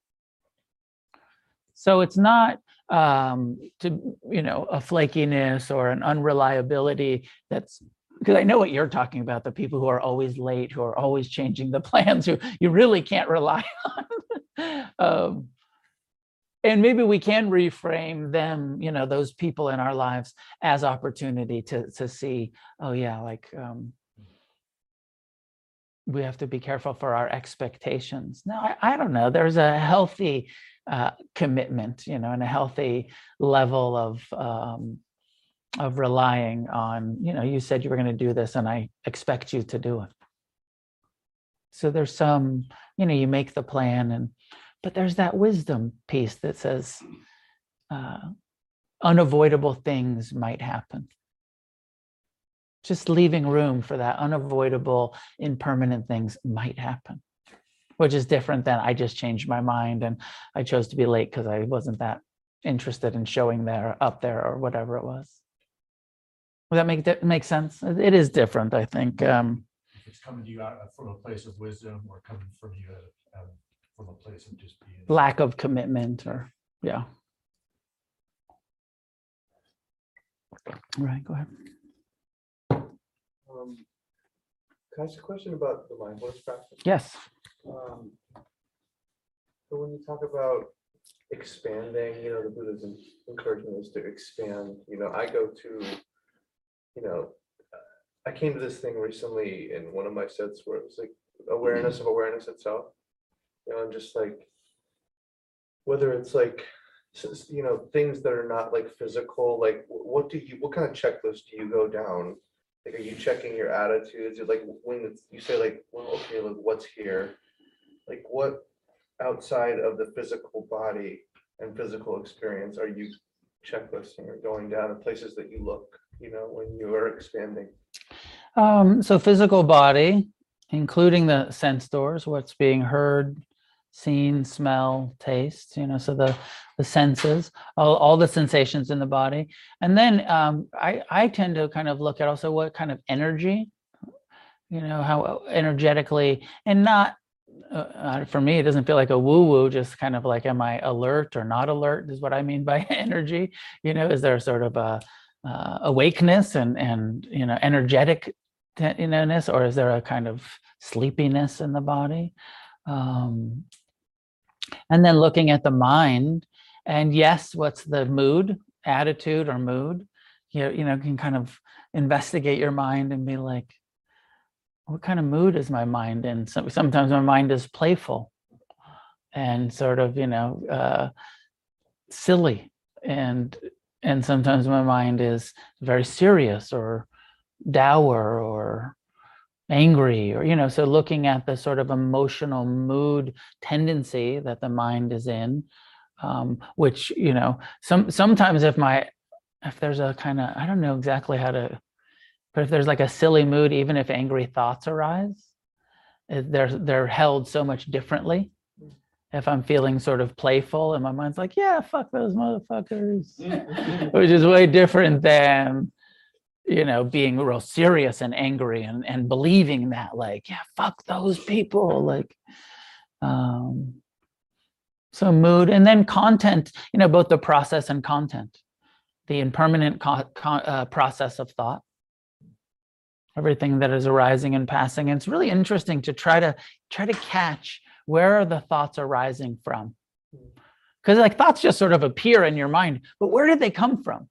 So it's not um, to, you know, a flakiness or an unreliability that's because I know what you're talking about, the people who are always late, who are always changing the plans, who you really can't rely on. um, and maybe we can reframe them, you know, those people in our lives as opportunity to to see, oh yeah, like um, we have to be careful for our expectations. No, I, I don't know. There's a healthy uh, commitment, you know, and a healthy level of um, of relying on, you know, you said you were going to do this, and I expect you to do it. So there's some, you know, you make the plan, and but there's that wisdom piece that says uh, unavoidable things might happen just leaving room for that unavoidable impermanent things might happen which is different than i just changed my mind and i chose to be late because i wasn't that interested in showing there up there or whatever it was Does that make that make sense it it is different i think um If it's coming to you out from a place of wisdom or coming from you um, from a place of just being. lack of commitment or yeah right go ahead Um, Can I ask a question about the mindfulness practice? yes Um, So when you talk about expanding, you know, the Buddhism encouragement is to expand, you know, I go to, you know, I came to this thing recently in one of my sets where it was like awareness of awareness itself. You know, I'm just like, whether it's like, you know, things that are not like physical, like wh- what do you, what kind of checklist do you go down? Like, are you checking your attitudes? Like, when it's- you say like, well, okay, like what's here? Like what outside of the physical body and physical experience are you checklisting or going down to places that you look, you know, when you are expanding? Um, so physical body, including the sense doors, what's being heard, seen, smell, taste, you know, so the the senses, all, all the sensations in the body. And then um, I, I tend to kind of look at also what kind of energy, you know, how energetically and not uh, uh, for me, it doesn't feel like a woo woo, just kind of like, am I alert or not alert is what I mean by energy. You know, is there sort of a uh, awakeness and, and, you know, energetic you know-ness, or is there a kind of sleepiness in the body? Um, and then looking at the mind, and yes, what's the mood, attitude, or mood? You you know, can kind of investigate your mind and be like, what kind of mood is my mind in? So, sometimes my mind is playful and sort of, you know, uh, silly, and and sometimes my mind is very serious or dour or angry or you know so looking at the sort of emotional mood tendency that the mind is in um, which you know some sometimes if my if there's a kind of i don't know exactly how to but if there's like a silly mood even if angry thoughts arise they're they're held so much differently if i'm feeling sort of playful and my mind's like yeah fuck those motherfuckers. Which is way different than you know being real serious and angry and and believing that like yeah fuck those people like um so mood and then content you know both the process and content the impermanent co- co- uh, process of thought. Everything that is arising and passing and it's really interesting to try to try to catch where are the thoughts arising from? Hmm. Because like thoughts just sort of appear in your mind but where did they come from?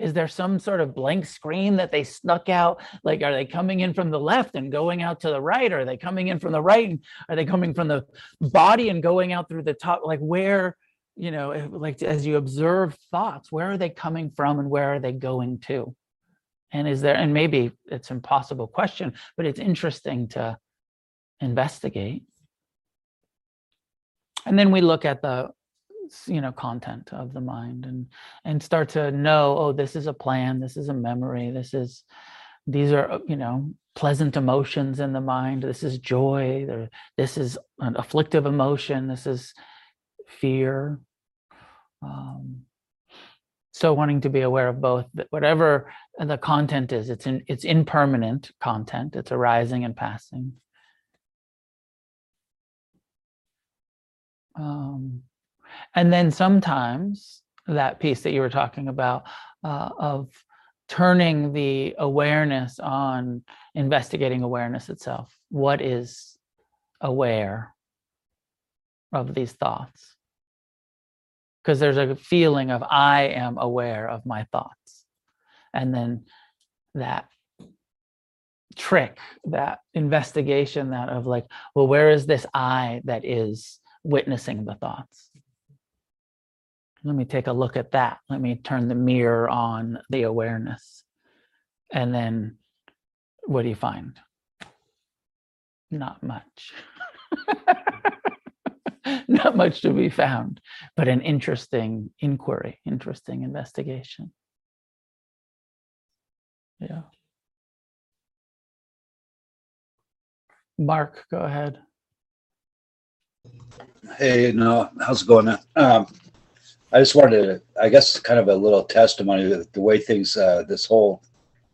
Is there some sort of blank screen that they snuck out? Like are they coming in from the left and going out to the right? Are they coming in from the right and are they coming from the body and going out through the top? Like where you know like as you observe thoughts where are they coming from and where are they going to? And is there and maybe it's an impossible question but it's interesting to investigate and then we look at the you know content of the mind and and start to know oh this is a plan this is a memory this is these are uh, you know pleasant emotions in the mind. This is joy. This is an afflictive emotion. This is fear. Um, so wanting to be aware of both whatever the content is it's in it's impermanent content. It's arising and passing um, and then sometimes that piece that you were talking about uh, of turning the awareness on investigating awareness itself. What is aware of these thoughts? Because there's a feeling of i am aware of my thoughts. And then that trick that investigation that of like well where is this i that is witnessing the thoughts. Let me take a look at that. Let me turn the mirror on the awareness. And then what do you find? Not much. Not much to be found but an interesting inquiry interesting investigation. Yeah. Mark go ahead Hey, no, how's it going? Um, I just wanted to, I guess, kind of a little testimony that the way things, uh, this whole,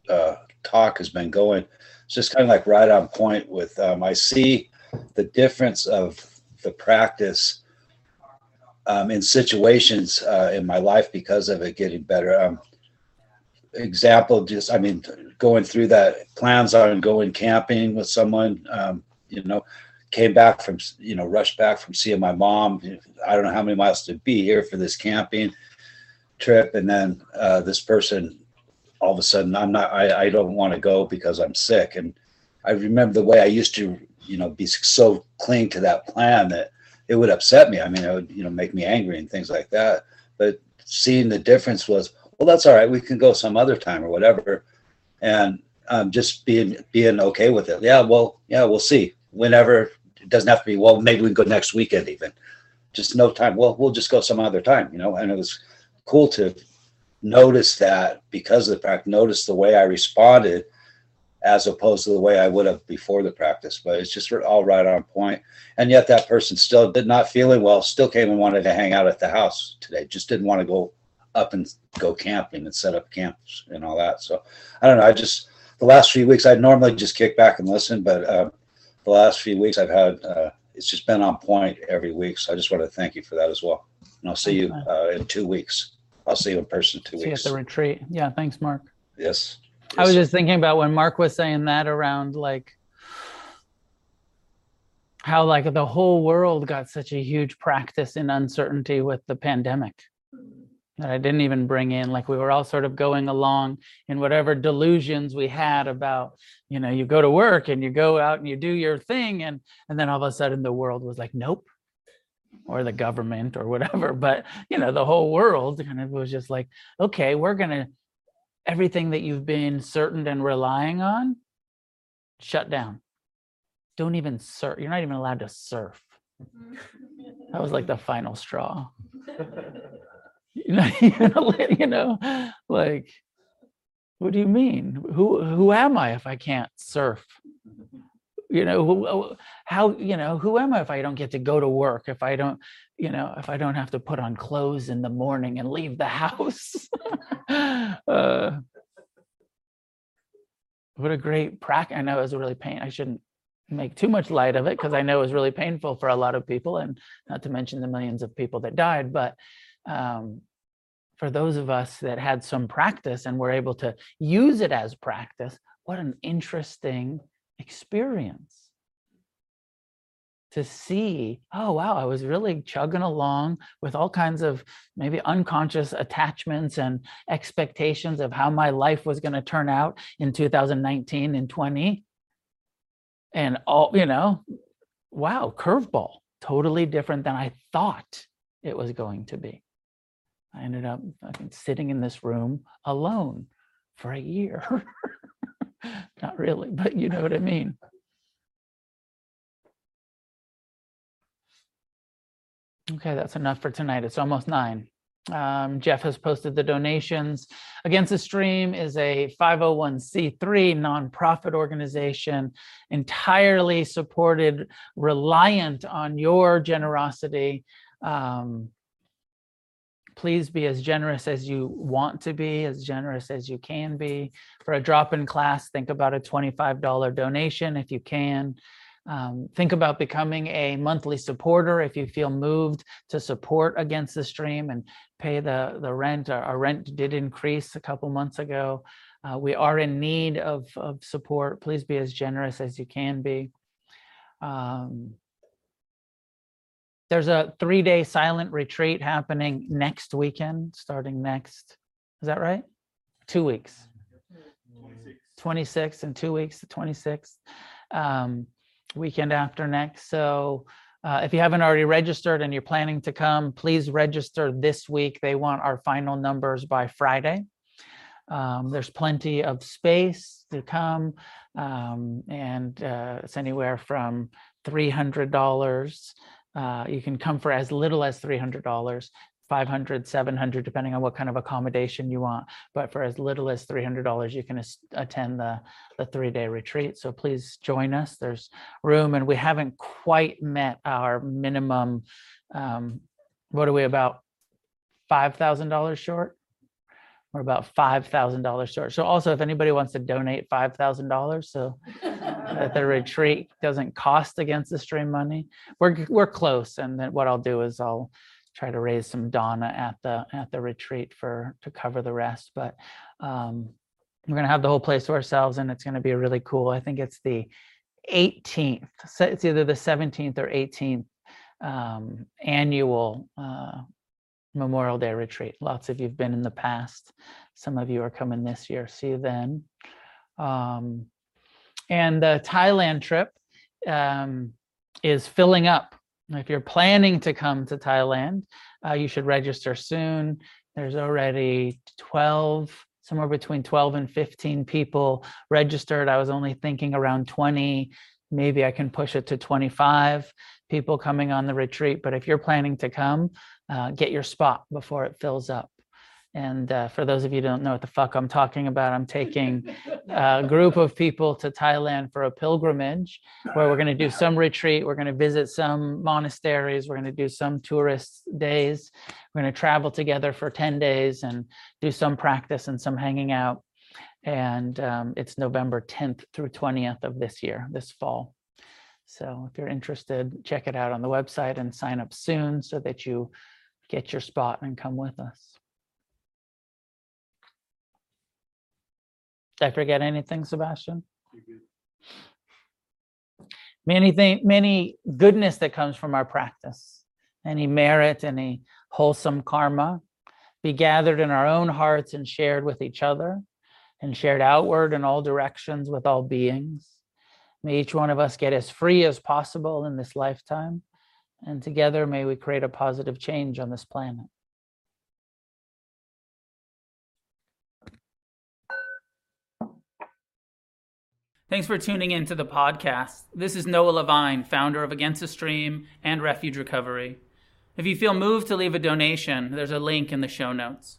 uh, talk has been going. It's just kind of like right on point with, um, I see the difference of the practice, um, in situations, uh, in my life because of it getting better. Um, example, just, I mean, going through that plans on going camping with someone, um, you know, came back from you know rushed back from seeing my mom. I don't know how many miles to be here for this camping trip. And then uh, this person all of a sudden i'm not i, I don't want to go because i'm sick. And i remember the way i used to you know be so cling to that plan that it would upset me. I mean it would you know make me angry and things like that. But seeing the difference was well that's all right. We can go some other time or whatever. And um, just being being okay with it. Yeah well yeah we'll see. Whenever it doesn't have to be well maybe we can go next weekend even. Just no time. Well we'll just go some other time you know? And it was cool to notice that because of the practice notice the way i responded as opposed to the way i would have before the practice. But it's just all right on point. and yet that person still did not feeling well still came and wanted to hang out at the house today. Just didn't want to go up and go camping and set up camps and all that. So i don't know. I just the last few weeks i'd normally just kick back and listen but uh, the last few weeks I've had, uh, it's just been on point every week. So I just want to thank you for that as well. And I'll see you uh, in two weeks. I'll see you in person in two see you at weeks. the retreat yeah thanks mark Yes. I was just thinking about when Mark was saying that around like how like the whole world got such a huge practice in uncertainty with the pandemic. That I didn't even bring in. Like we were all sort of going along in whatever delusions we had about, you know, you go to work and you go out and you do your thing. And, and then all of a sudden the world was like, nope. Or the government or whatever. But, you know, the whole world kind of was just like, okay, we're going to, everything that you've been certain and relying on, shut down. Don't even surf. You're not even allowed to surf. That was like the final straw. You know, you know, like, what do you mean? Who who am I if I can't surf? You know, who, how you know who am I if I don't get to go to work? If I don't, you know, if I don't have to put on clothes in the morning and leave the house. uh, what a great practice! I know it was really pain. I shouldn't make too much light of it because I know it was really painful for a lot of people, and not to mention the millions of people that died. But um, for those of us that had some practice and were able to use it as practice, what an interesting experience to see, oh, wow, I was really chugging along with all kinds of maybe unconscious attachments and expectations of how my life was going to turn out in 2019 and 20. And all, you know, wow, curveball, totally different than I thought it was going to be. I ended up fucking sitting in this room alone for a year. Not really, but you know what I mean. Okay, that's enough for tonight. It's almost nine. Um, Jeff has posted the donations. Against the Stream is a 501c3 nonprofit organization entirely supported, reliant on your generosity. Um, please be as generous as you want to be, as generous as you can be. For a drop in class, think about a $25 donation if you can. Um, think about becoming a monthly supporter if you feel moved to support against the stream and pay the, the rent. Our, our rent did increase a couple months ago. Uh, we are in need of, of support. Please be as generous as you can be. Um, there's a three day silent retreat happening next weekend, starting next. Is that right? Two weeks. 26 and two weeks, the 26th, um, weekend after next. So uh, if you haven't already registered and you're planning to come, please register this week. They want our final numbers by Friday. Um, there's plenty of space to come, um, and uh, it's anywhere from $300 uh, you can come for as little as $300, 500, 700, depending on what kind of accommodation you want. But for as little as $300, you can attend the, the three-day retreat. So please join us. There's room and we haven't quite met our minimum. Um, what are we about? $5,000 short? We're about $5,000 short. So also if anybody wants to donate $5,000, so that the retreat doesn't cost against the stream money. We're we're close, and then what I'll do is I'll try to raise some dana at the at the retreat for to cover the rest. But um, we're gonna have the whole place to ourselves, and it's gonna be really cool. I think it's the 18th. So it's either the 17th or 18th um, annual uh, Memorial Day retreat. Lots of you've been in the past. Some of you are coming this year. See you then. Um, and the Thailand trip um, is filling up. If you're planning to come to Thailand, uh, you should register soon. There's already 12, somewhere between 12 and 15 people registered. I was only thinking around 20. Maybe I can push it to 25 people coming on the retreat. But if you're planning to come, uh, get your spot before it fills up. And uh, for those of you who don't know what the fuck I'm talking about, I'm taking a group of people to Thailand for a pilgrimage where we're going to do some retreat. We're going to visit some monasteries. We're going to do some tourist days. We're going to travel together for 10 days and do some practice and some hanging out. And um, it's November 10th through 20th of this year, this fall. So if you're interested, check it out on the website and sign up soon so that you get your spot and come with us. Did I forget anything, Sebastian? Many thing, many goodness that comes from our practice, any merit, any wholesome karma be gathered in our own hearts and shared with each other, and shared outward in all directions with all beings. May each one of us get as free as possible in this lifetime, and together may we create a positive change on this planet. Thanks for tuning in to the podcast. This is Noah Levine, founder of Against the Stream and Refuge Recovery. If you feel moved to leave a donation, there's a link in the show notes.